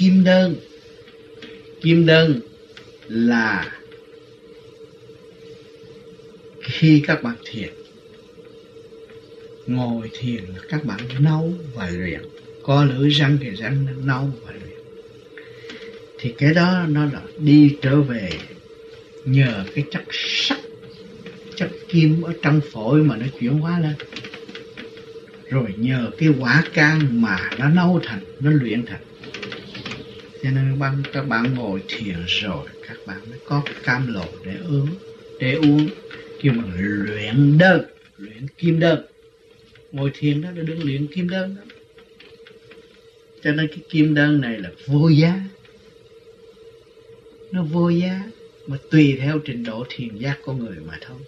kim đơn. Kim đơn là khi các bạn thiền, ngồi thiền là các bạn nấu và luyện. Có lưỡi răng thì răng nấu và luyện. Thì cái đó nó là đi trở về nhờ cái chất sắt chất kim ở trong phổi mà nó chuyển hóa lên. Rồi nhờ cái quả can mà nó nấu thành, nó luyện thành cho nên bạn các bạn ngồi thiền rồi, các bạn mới có cam lộ để uống để uống. Kêu bằng luyện đơn, luyện kim đơn. Ngồi thiền đó là đừng luyện kim đơn đó. Cho nên cái kim đơn này là vô giá. Nó vô giá, mà tùy theo trình độ thiền giác của người mà thôi.